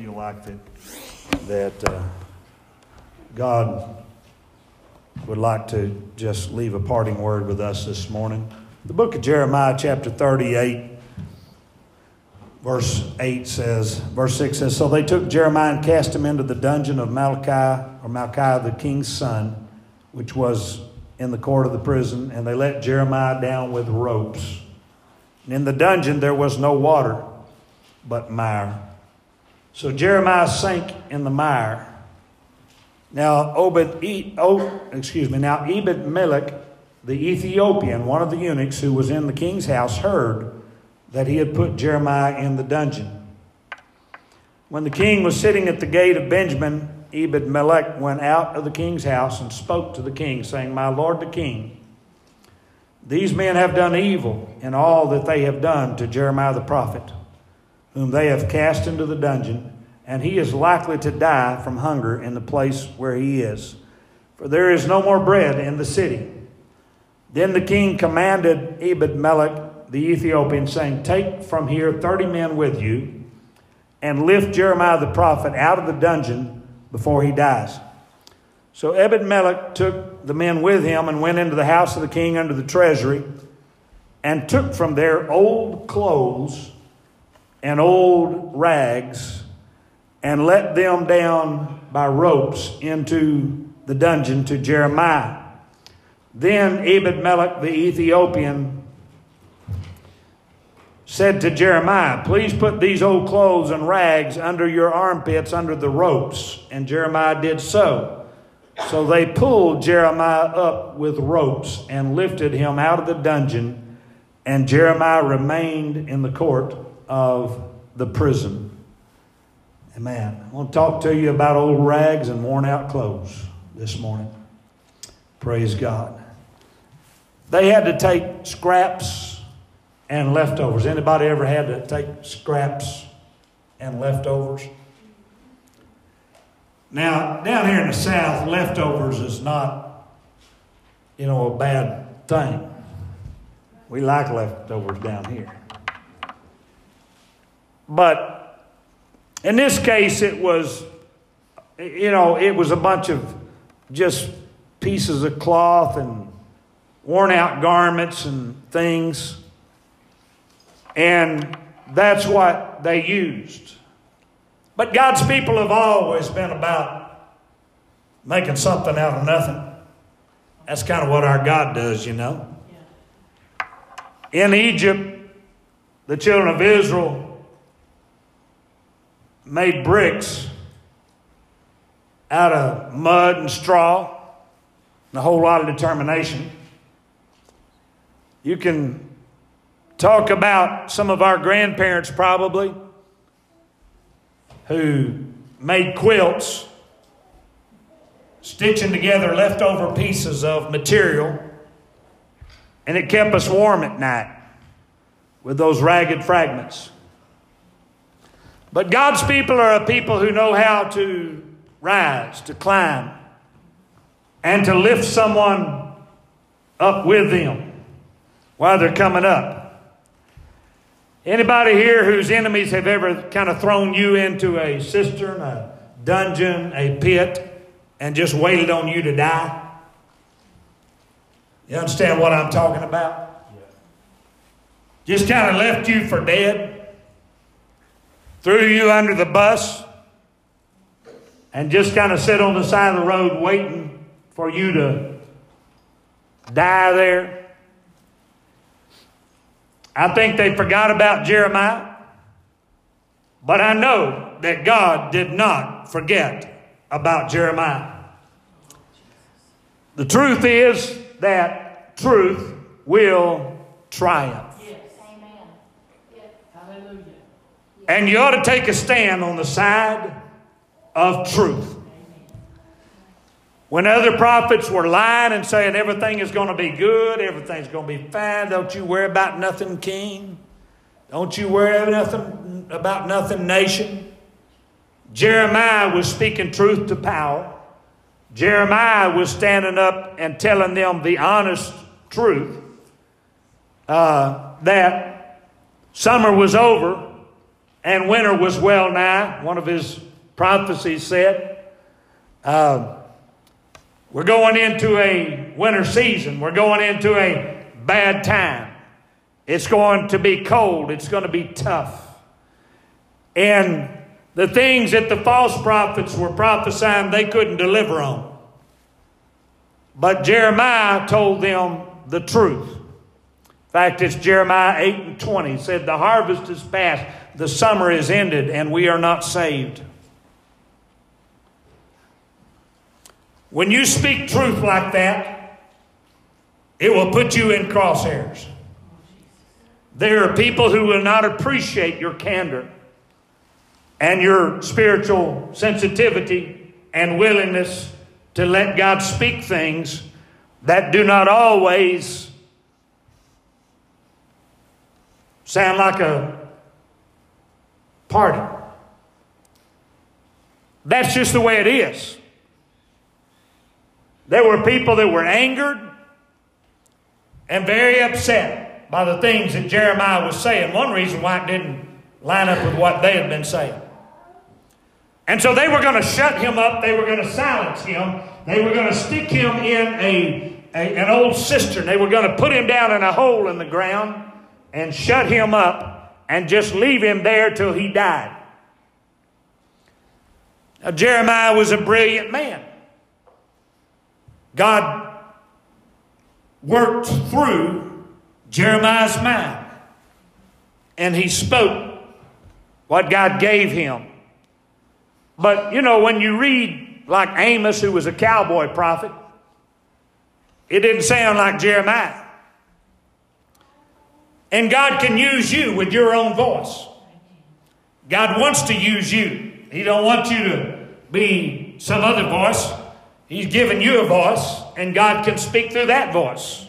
feel like that that uh, God would like to just leave a parting word with us this morning. The book of Jeremiah, chapter 38, verse 8 says, verse 6 says, So they took Jeremiah and cast him into the dungeon of Malachi, or Malchiah, the king's son, which was in the court of the prison, and they let Jeremiah down with ropes. And in the dungeon there was no water, but mire. So Jeremiah sank in the mire. Now Obed, excuse me. Now Ebed Melech, the Ethiopian, one of the eunuchs who was in the king's house, heard that he had put Jeremiah in the dungeon. When the king was sitting at the gate of Benjamin, Ebed Melech went out of the king's house and spoke to the king, saying, My lord the king, these men have done evil in all that they have done to Jeremiah the prophet, whom they have cast into the dungeon, and he is likely to die from hunger in the place where he is, for there is no more bread in the city. Then the king commanded Ebed Melech the Ethiopian, saying, Take from here thirty men with you, and lift Jeremiah the prophet out of the dungeon before he dies. So Ebed Melech took the men with him and went into the house of the king under the treasury, and took from there old clothes and old rags, and let them down by ropes into the dungeon to Jeremiah. Then Ebed Melech the Ethiopian said to Jeremiah, Please put these old clothes and rags under your armpits under the ropes. And Jeremiah did so. So they pulled Jeremiah up with ropes and lifted him out of the dungeon, and Jeremiah remained in the court of the prison. Amen. I want to talk to you about old rags and worn out clothes this morning. Praise God. They had to take scraps and leftovers. Anybody ever had to take scraps and leftovers? Now, down here in the South, leftovers is not, you know, a bad thing. We like leftovers down here. But in this case, it was, you know, it was a bunch of just pieces of cloth and worn out garments and things. And that's what they used. But God's people have always been about making something out of nothing. That's kind of what our God does, you know. In Egypt, the children of Israel made bricks out of mud and straw and a whole lot of determination. You can talk about some of our grandparents, probably, who made quilts, stitching together leftover pieces of material, and it kept us warm at night with those ragged fragments. But God's people are a people who know how to rise, to climb, and to lift someone up with them while they're coming up. Anybody here whose enemies have ever kind of thrown you into a cistern, a dungeon, a pit, and just waited on you to die? You understand what I'm talking about? Just kind of left you for dead, threw you under the bus, and just kind of sit on the side of the road waiting for you to die there. I think they forgot about Jeremiah, but I know that God did not forget about Jeremiah. The truth is that truth will triumph. And you ought to take a stand on the side of truth. When other prophets were lying and saying everything is going to be good, everything's going to be fine, don't you worry about nothing, king. Don't you worry nothing about nothing, nation. Jeremiah was speaking truth to power. Jeremiah was standing up and telling them the honest truth uh, that summer was over and winter was well nigh. One of his prophecies said, uh, We're going into a winter season, we're going into a bad time. It's going to be cold, it's going to be tough. And the things that the false prophets were prophesying, they couldn't deliver on. But Jeremiah told them the truth. In fact, it's Jeremiah 8 and 20. It said, The harvest is past, the summer is ended, and we are not saved. When you speak truth like that, it will put you in crosshairs. There are people who will not appreciate your candor and your spiritual sensitivity and willingness to let God speak things that do not always sound like a party. That's just the way it is. There were people that were angered and very upset by the things that Jeremiah was saying. One reason why it didn't line up with what they had been saying. And so they were going to shut him up. They were going to silence him. They were going to stick him in a, a, an old cistern. They were going to put him down in a hole in the ground and shut him up and just leave him there till he died. Now, Jeremiah was a brilliant man. God worked through Jeremiah's mind and he spoke what God gave him. But you know, when you read like Amos, who was a cowboy prophet, it didn't sound like Jeremiah. And God can use you with your own voice. God wants to use you. He don't want you to be some other voice. He's given you a voice, and God can speak through that voice.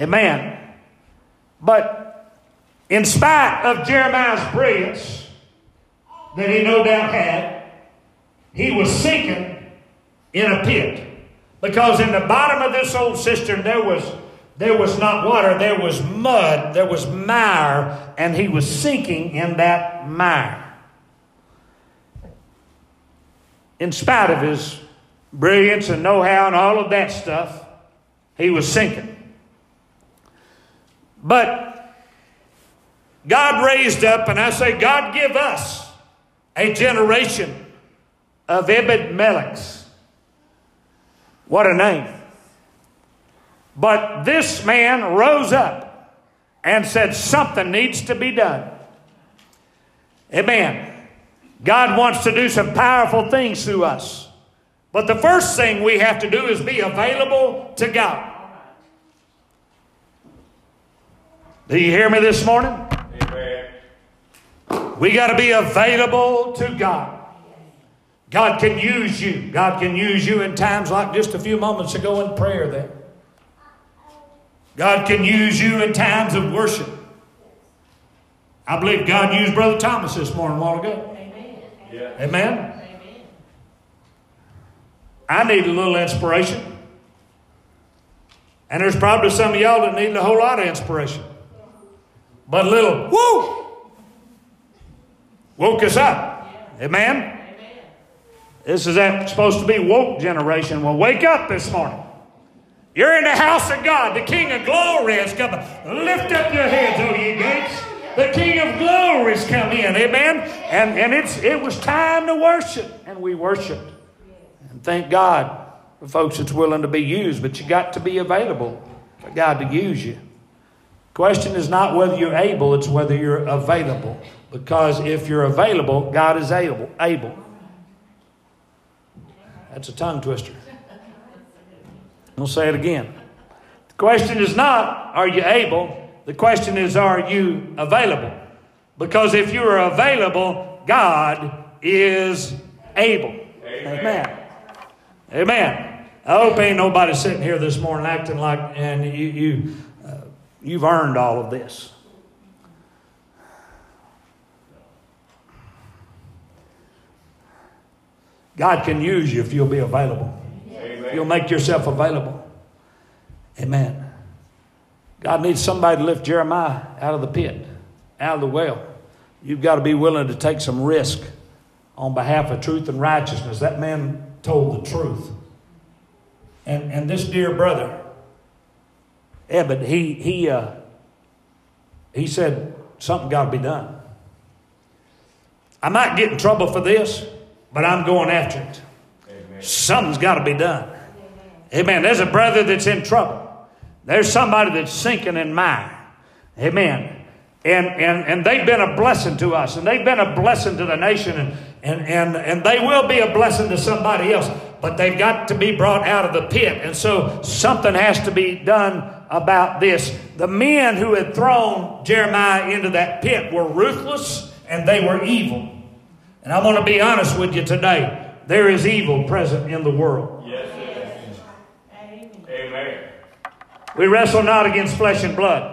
Amen. But in spite of Jeremiah's brilliance that he no doubt had, he was sinking in a pit. Because in the bottom of this old cistern there was there was not water, there was mud, there was mire, and he was sinking in that mire. In spite of his brilliance and know how and all of that stuff, he was sinking. But God raised up, and I say, God give us a generation of Ebed Melechs. What a name. But this man rose up and said, Something needs to be done. Amen. God wants to do some powerful things through us. But the first thing we have to do is be available to God. Do you hear me this morning? Amen. We got to be available to God. God can use you. God can use you in times like just a few moments ago in prayer there. God can use you in times of worship. I believe God used Brother Thomas this morning a while ago. Amen. Yeah. Amen. Amen. I need a little inspiration. And there's probably some of y'all that need a whole lot of inspiration. But a little, whoo, woke us up. Amen. This is that supposed to be woke generation. Well, wake up this morning. You're in the house of God. The King of glory has come. Lift up your heads, O ye gates. The King of glory has come in. Amen. And, and it's, it was time to worship. And we worshiped. And thank God for folks that's willing to be used. But you got to be available for God to use you. Question is not whether you're able, it's whether you're available. Because if you're available, God is able. able. That's a tongue twister. I'll say it again. The question is not, are you able? The question is, are you available? Because if you are available, God is able. Amen. Amen. Amen. I hope ain't nobody sitting here this morning acting like, and you, you, uh, you've earned all of this. God can use you if you'll be available. Amen. You'll make yourself available. Amen. God needs somebody to lift Jeremiah out of the pit, out of the well. you've got to be willing to take some risk on behalf of truth and righteousness. That man told the truth. And, and this dear brother, Ebed, he, he, uh, he said, something got to be done. I might get in trouble for this, but I'm going after it. Something's got to be done. Amen. There's a brother that's in trouble. There's somebody that's sinking in mire. Amen. And, and, and they've been a blessing to us, and they've been a blessing to the nation, and, and, and, and they will be a blessing to somebody else, but they've got to be brought out of the pit. And so something has to be done about this. The men who had thrown Jeremiah into that pit were ruthless and they were evil. And I want to be honest with you today. There is evil present in the world. Yes, yes. Amen. We wrestle not against flesh and blood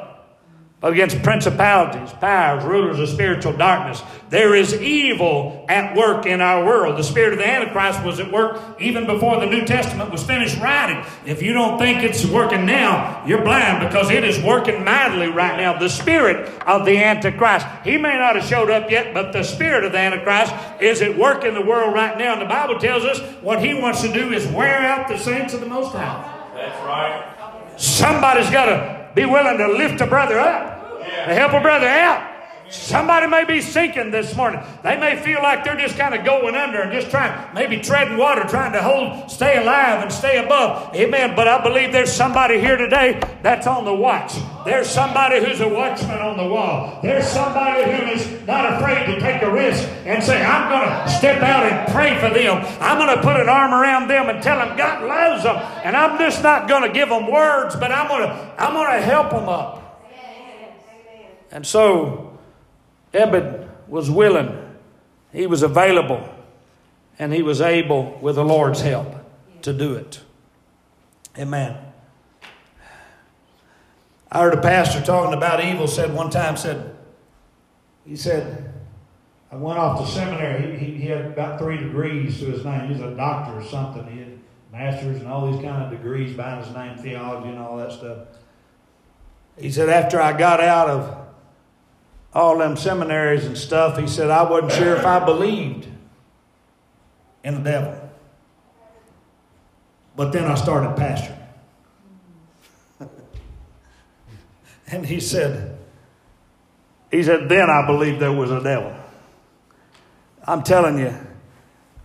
against principalities, powers, rulers of spiritual darkness. There is evil at work in our world. The spirit of the Antichrist was at work even before the New Testament was finished writing. If you don't think it's working now, you're blind because it is working mightily right now. The spirit of the Antichrist. He may not have showed up yet, but the spirit of the Antichrist is at work in the world right now. And the Bible tells us what he wants to do is wear out the saints of the Most High. That's right. Somebody's got to be willing to lift a brother up, to help a brother out. Somebody may be sinking this morning. They may feel like they're just kind of going under and just trying, maybe treading water, trying to hold, stay alive and stay above. Amen. But I believe there's somebody here today that's on the watch. There's somebody who's a watchman on the wall. There's somebody who is not afraid to take a risk and say, I'm going to step out and pray for them. I'm going to put an arm around them and tell them God loves them. And I'm just not going to give them words, but I'm going to, I'm going to help them up. And so, Ebed was willing, he was available, and he was able, with the Lord's help, to do it. Amen. I heard a pastor talking about evil said one time, said, he said, I went off to seminary. He, he, he had about three degrees to his name. He was a doctor or something. He had masters and all these kind of degrees behind his name, theology and all that stuff. He said, after I got out of all them seminaries and stuff, he said, I wasn't sure if I believed in the devil. But then I started pastoring. and he said, he said, then I believed there was a devil. I'm telling you,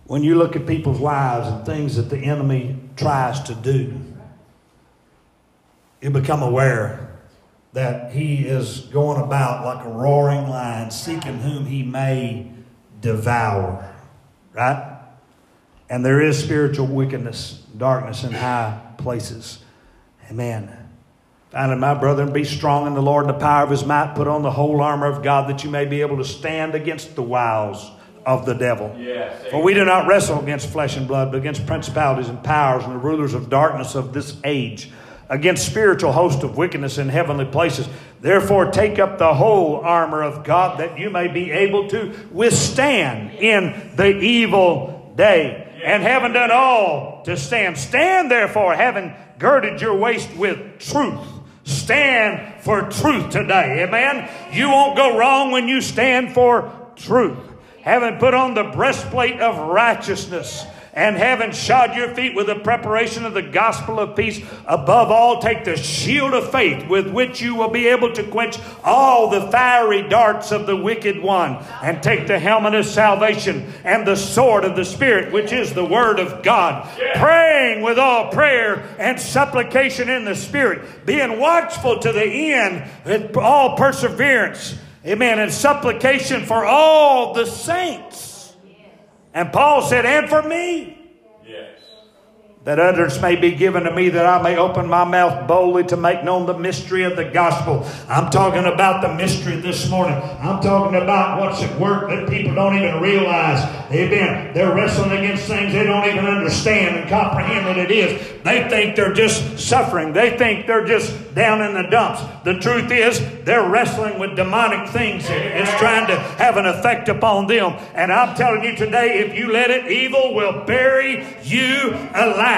when you look at people's lives and things that the enemy tries to do, you become aware that he is going about like a roaring lion, seeking whom he may devour. Right? And there is spiritual wickedness, darkness in high places. Amen. Finally, my brethren, be strong in the Lord and the power of his might. Put on the whole armor of God that you may be able to stand against the wiles of the devil. Yes, For we do not wrestle against flesh and blood, but against principalities and powers and the rulers of darkness of this age against spiritual hosts of wickedness in heavenly places. Therefore, take up the whole armor of God that you may be able to withstand in the evil day. And having done all to stand, stand therefore, having girded your waist with truth. Stand for truth today. Amen. You won't go wrong when you stand for truth. Having put on the breastplate of righteousness and having shod your feet with the preparation of the gospel of peace, above all, take the shield of faith with which you will be able to quench all the fiery darts of the wicked one, and take the helmet of salvation and the sword of the Spirit, which is the word of God, praying with all prayer and supplication in the Spirit, being watchful to the end with all perseverance. Amen. And supplication for all the saints. And Paul said, and for me. That utterance may be given to me that I may open my mouth boldly to make known the mystery of the gospel. I'm talking about the mystery this morning. I'm talking about what's at work that people don't even realize. Amen. They're wrestling against things they don't even understand and comprehend what it is. They think they're just suffering. They think they're just down in the dumps. The truth is, they're wrestling with demonic things. It's trying to have an effect upon them. And I'm telling you today, if you let it, evil will bury you alive.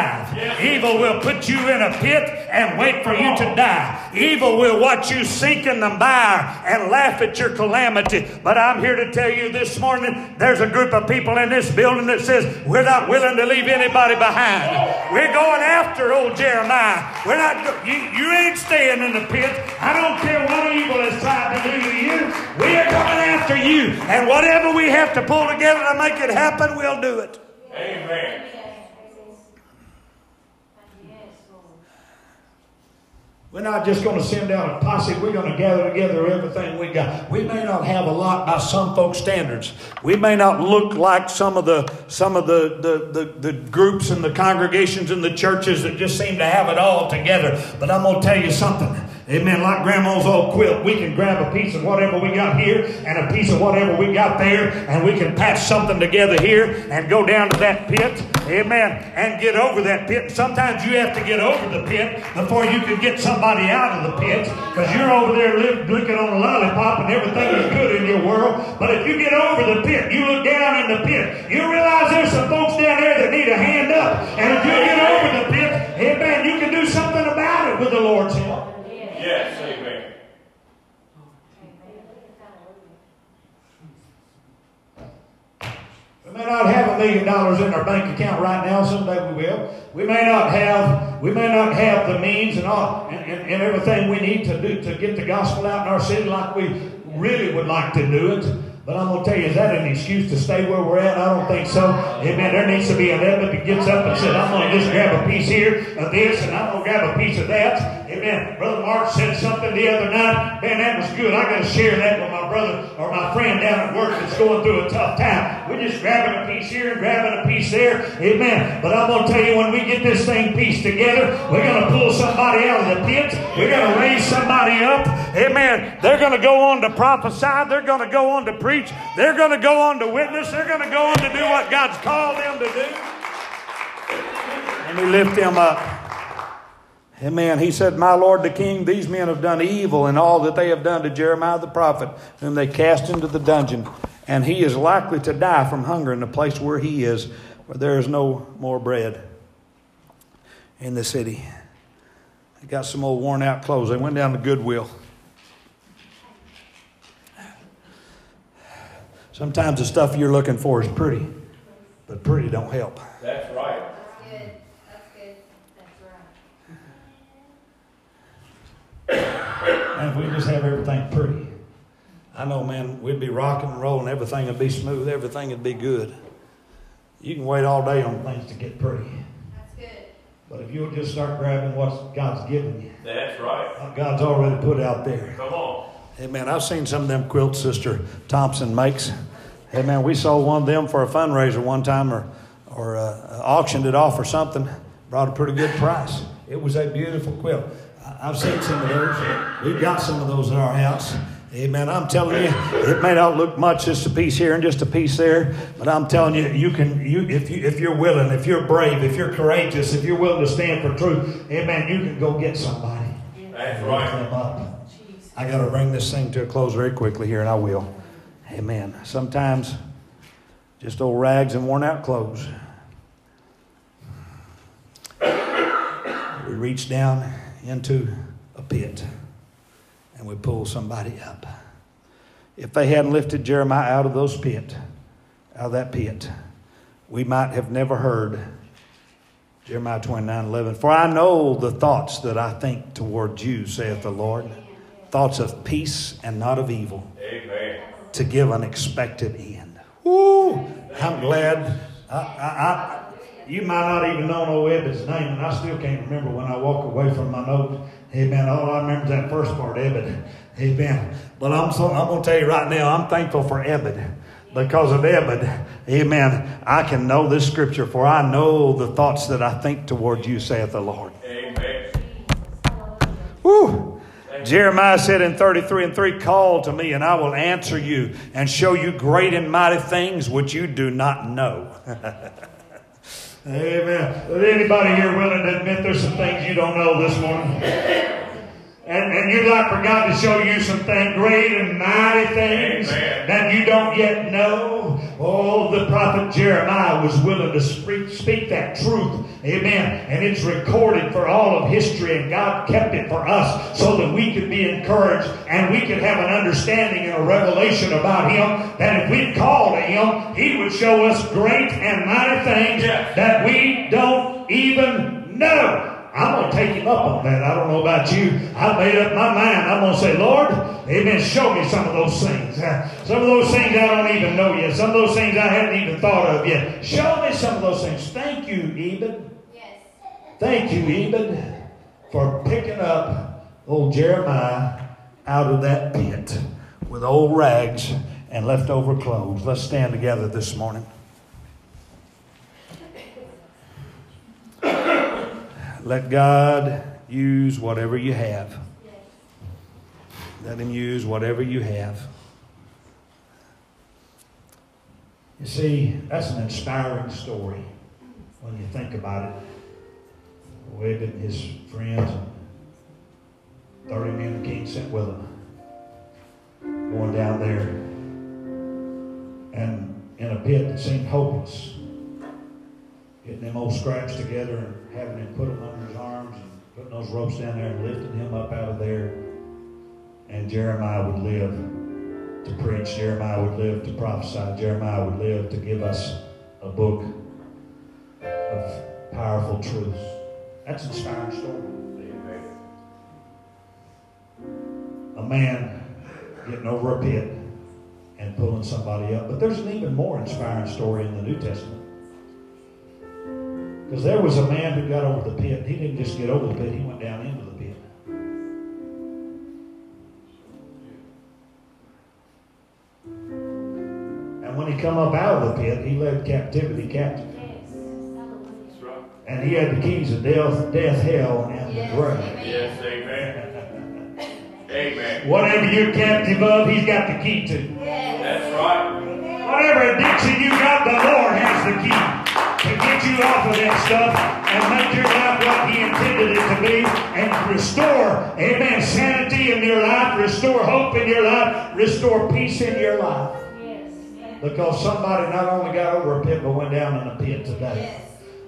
Evil will put you in a pit and wait for you to die. Evil will watch you sink in the mire and laugh at your calamity. But I'm here to tell you this morning there's a group of people in this building that says we're not willing to leave anybody behind. We're going after old Jeremiah. We're not, you, you ain't staying in the pit. I don't care what evil has tried to do to you. We are coming after you. And whatever we have to pull together to make it happen, we'll do it. Amen. We're not just going to send out a posse. We're going to gather together everything we got. We may not have a lot by some folks' standards. We may not look like some of the some of the, the, the, the groups and the congregations and the churches that just seem to have it all together. But I'm going to tell you something. Amen. Like grandma's old quilt, we can grab a piece of whatever we got here and a piece of whatever we got there, and we can patch something together here and go down to that pit. Amen. And get over that pit. Sometimes you have to get over the pit before you can get somebody out of the pit because you're over there live, looking on a lollipop and everything is good in your world. But if you get over the pit, you look down in the pit, you realize there's some folks down there that need a hand up. And if you get over the pit, amen, you can do something about it with the Lord's help. Yes, amen. We may not have a million dollars in our bank account right now. Someday we will. We may not have. We may not have the means and all and, and, and everything we need to do to get the gospel out in our city like we really would like to do it. But I'm going to tell you, is that an excuse to stay where we're at? I don't think so. Amen. There needs to be an Edmund that gets up and says, I'm going to just grab a piece here of this and I'm going to grab a piece of that. Amen. Brother Mark said something the other night. Man, that was good. I got to share that with my brother or my friend down at work that's going through a tough time. We're just grabbing a piece here and grabbing a piece there. Amen. But I'm going to tell you, when we get this thing pieced together, we're going to pull somebody out of the pit. We're going to raise somebody up. Amen. They're going to go on to prophesy. They're going to go on to preach. They're going to go on to witness. They're going to go on to do what God's called them to do. And we lift them up. Amen. He said, My Lord the King, these men have done evil in all that they have done to Jeremiah the prophet, whom they cast into the dungeon. And he is likely to die from hunger in the place where he is, where there is no more bread in the city. They got some old worn out clothes. They went down to Goodwill. Sometimes the stuff you're looking for is pretty, but pretty don't help. That's right. That's good. That's good. That's right. And if we just have everything pretty, I know, man, we'd be rocking and rolling. Everything would be smooth. Everything would be good. You can wait all day on things to get pretty. That's good. But if you'll just start grabbing what God's given you, That's right. what God's already put out there. Come on. Hey, man, I've seen some of them quilts Sister Thompson makes. Hey, man, we sold one of them for a fundraiser one time or, or uh, auctioned it off or something. Brought a pretty good price. It was a beautiful quilt. I've seen some of those. We've got some of those in our house. Amen. I'm telling you, it may not look much, just a piece here and just a piece there, but I'm telling you, you can, you if you if you're willing, if you're brave, if you're courageous, if you're willing to stand for truth, amen, you can go get somebody. That's right. them up. I got to bring this thing to a close very quickly here, and I will. Amen. Sometimes just old rags and worn out clothes. Reach down into a pit and we pull somebody up. If they hadn't lifted Jeremiah out of those pit, out of that pit, we might have never heard Jeremiah 29 11. For I know the thoughts that I think toward you, saith the Lord. Thoughts of peace and not of evil, Amen. to give an expected end. Woo! I'm glad. I, I, I, you might not even know no Ebed's name, and I still can't remember when I walk away from my note. Amen. All I remember is that first part, Ebed. Amen. But I'm, so, I'm going to tell you right now, I'm thankful for Ebed. Because of Ebed, amen, I can know this scripture, for I know the thoughts that I think toward you, saith the Lord. Amen. Woo! Jeremiah said in 33 and 3, Call to me, and I will answer you and show you great and mighty things which you do not know. Amen. Is anybody here willing to admit there's some things you don't know this morning? and, and you'd like for God to show you some things, great and mighty things Amen. that you don't yet know. Oh, the prophet Jeremiah was willing to speak, speak that truth. Amen. And it's recorded for all of history, and God kept it for us so that we could be encouraged and we could have an understanding and a revelation about Him that if we'd call to Him, He would show us great and mighty things Yes. that we don't even know. I'm going to take him up on that. I don't know about you. I made up my mind. I'm going to say, Lord, amen, show me some of those things. Some of those things I don't even know yet. Some of those things I haven't even thought of yet. Show me some of those things. Thank you, Eben. Yes. Thank you, Eben, for picking up old Jeremiah out of that pit with old rags and leftover clothes. Let's stand together this morning. Let God use whatever you have. Let Him use whatever you have. You see, that's an inspiring story when you think about it. Webb and his friends and 30 men the king sent with him going down there and in a pit that seemed hopeless getting them old scraps together and having him put them under his arms and putting those ropes down there and lifting him up out of there. And Jeremiah would live to preach. Jeremiah would live to prophesy. Jeremiah would live to give us a book of powerful truths. That's an inspiring story. A man getting over a pit and pulling somebody up. But there's an even more inspiring story in the New Testament. Because there was a man who got over the pit. He didn't just get over the pit, he went down into the pit. And when he come up out of the pit, he led captivity captive. That's right. And he had the keys of death, death hell, and Yes. the grave. Yes, amen. Amen. Whatever you're captive of, he's got the key to. Yes. That's right. Whatever addiction you got, the Lord has the key to get you off of that stuff and make your life what He intended it to be and restore, amen, sanity in your life, restore hope in your life, restore peace in your life. Yes. Because somebody not only got over a pit but went down in a pit today. Yes.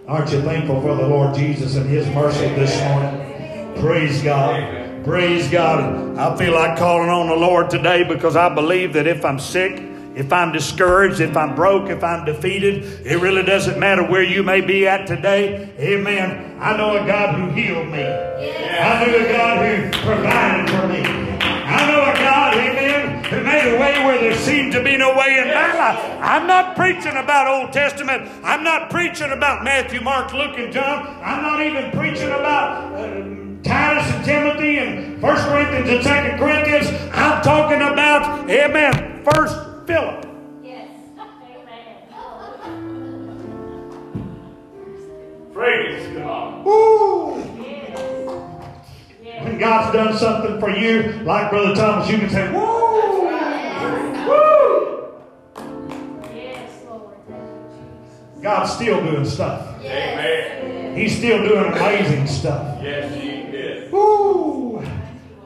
Aren't you thankful for the Lord Jesus and His mercy this morning? Praise God. Praise God. I feel like calling on the Lord today because I believe that if I'm sick, if I'm discouraged, if I'm broke, if I'm defeated, it really doesn't matter where you may be at today. Amen. I know a God who healed me. I know a God who provided for me. I know a God, amen, who made a way where there seemed to be no way in my life. I'm not preaching about Old Testament. I'm not preaching about Matthew, Mark, Luke, and John. I'm not even preaching about um, Titus and Timothy and 1 Corinthians and 2 Corinthians. I'm talking about, amen, First Philip. Yes. Amen. Praise God. Woo! When God's done something for you, like Brother Thomas, you can say, Woo! Woo! Yes, Lord. God's still doing stuff. Amen. He's still doing amazing stuff. Yes, He is. Woo!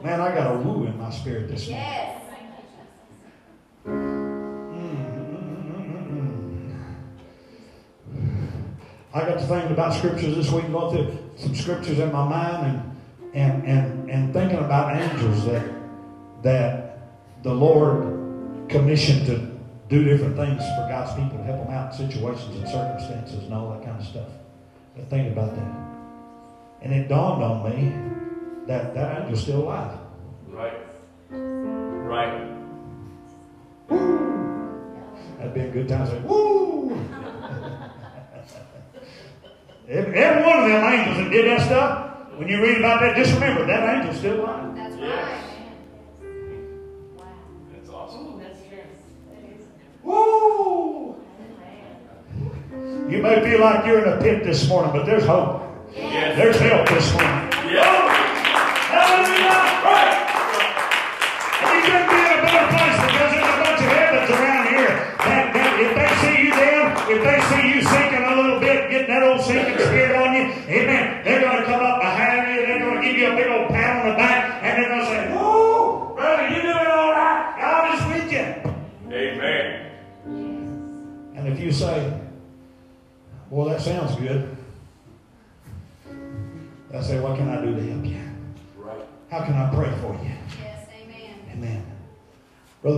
Man, I got a woo in my spirit this morning. Yes. I got to thinking about scriptures this week, going through some scriptures in my mind and and and, and thinking about angels that that the Lord commissioned to do different things for God's people to help them out in situations and circumstances and all that kind of stuff. But think about that. And it dawned on me that that angel's still alive. Right. Right. Woo! That'd be a good time to say, woo! Every, every one of them angels that did that stuff, when you read about that, just remember that angel's still alive. That's Yes. right. Wow. That's awesome. That's true. Woo! You may feel like you're in a pit this morning, but there's hope. Yes. There's help this morning.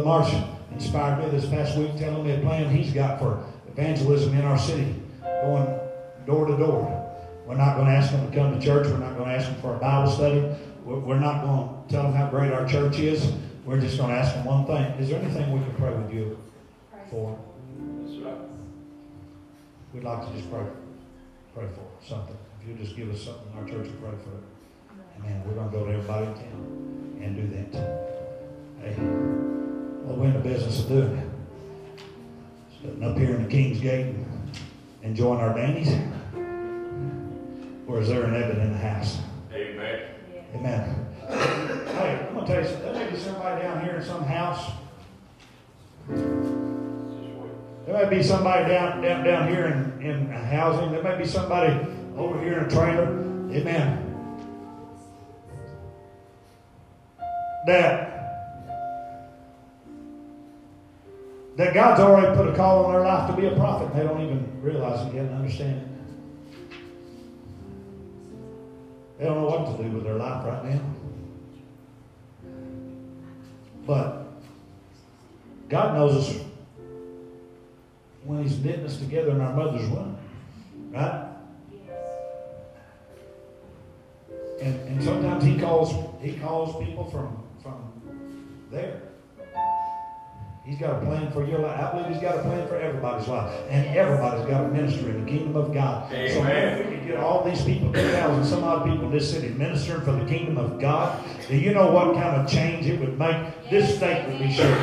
Marshall inspired me this past week telling me a plan he's got for evangelism in our city, going door to door. We're not going to ask them to come to church. We're not going to ask them for a Bible study. We're not going to tell them how great our church is. We're just going to ask them one thing. Is there anything we can pray with you for? That's right. We'd like to just pray, pray for something. If you'll just give us something, our church will pray for it. Amen. We're going to go to everybody in town and do that. Hey, well, we're in the business of doing it. Sitting up here in the King's Gate and enjoying our dandies. Or is there an Evan in the house? Amen. Amen. Hey, I'm going to tell you something. There may be somebody down here in some house. There may be somebody down, down, down here in, in housing. There may be somebody over here in a trailer. Amen. That that God's already put a call on their life to be a prophet. They don't even realize it yet and understand it. They don't know what to do with their life right now. But God knows us when He's knitting us together in our mother's womb. Right? And, and sometimes He calls He calls people from from there. He's got a plan for your life. I believe He's got a plan for everybody's life. And everybody's got a ministry in the kingdom of God. So Amen. if we could get all these people, 2,000 some odd people in this city ministering for the kingdom of God, do you know what kind of change it would make? This state would be shaken.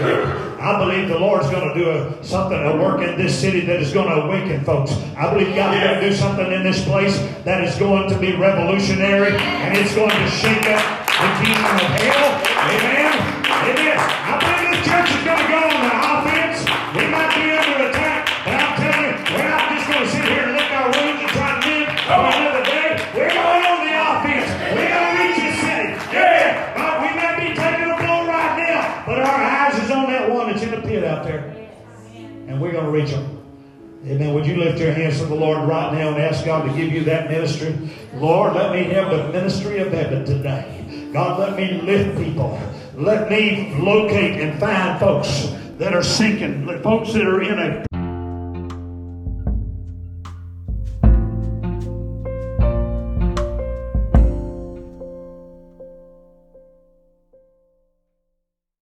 I believe the Lord's going to do a, something, a work in this city that is going to awaken folks. I believe God's going to do something in this place that is going to be revolutionary and it's going to shake up the kingdom of hell. Amen. Amen. I Amen. Would you lift your hands to the Lord right now and ask God to give you that ministry? Lord, let me have the ministry of heaven today. God, let me lift people. Let me locate and find folks that are sinking, folks that are in a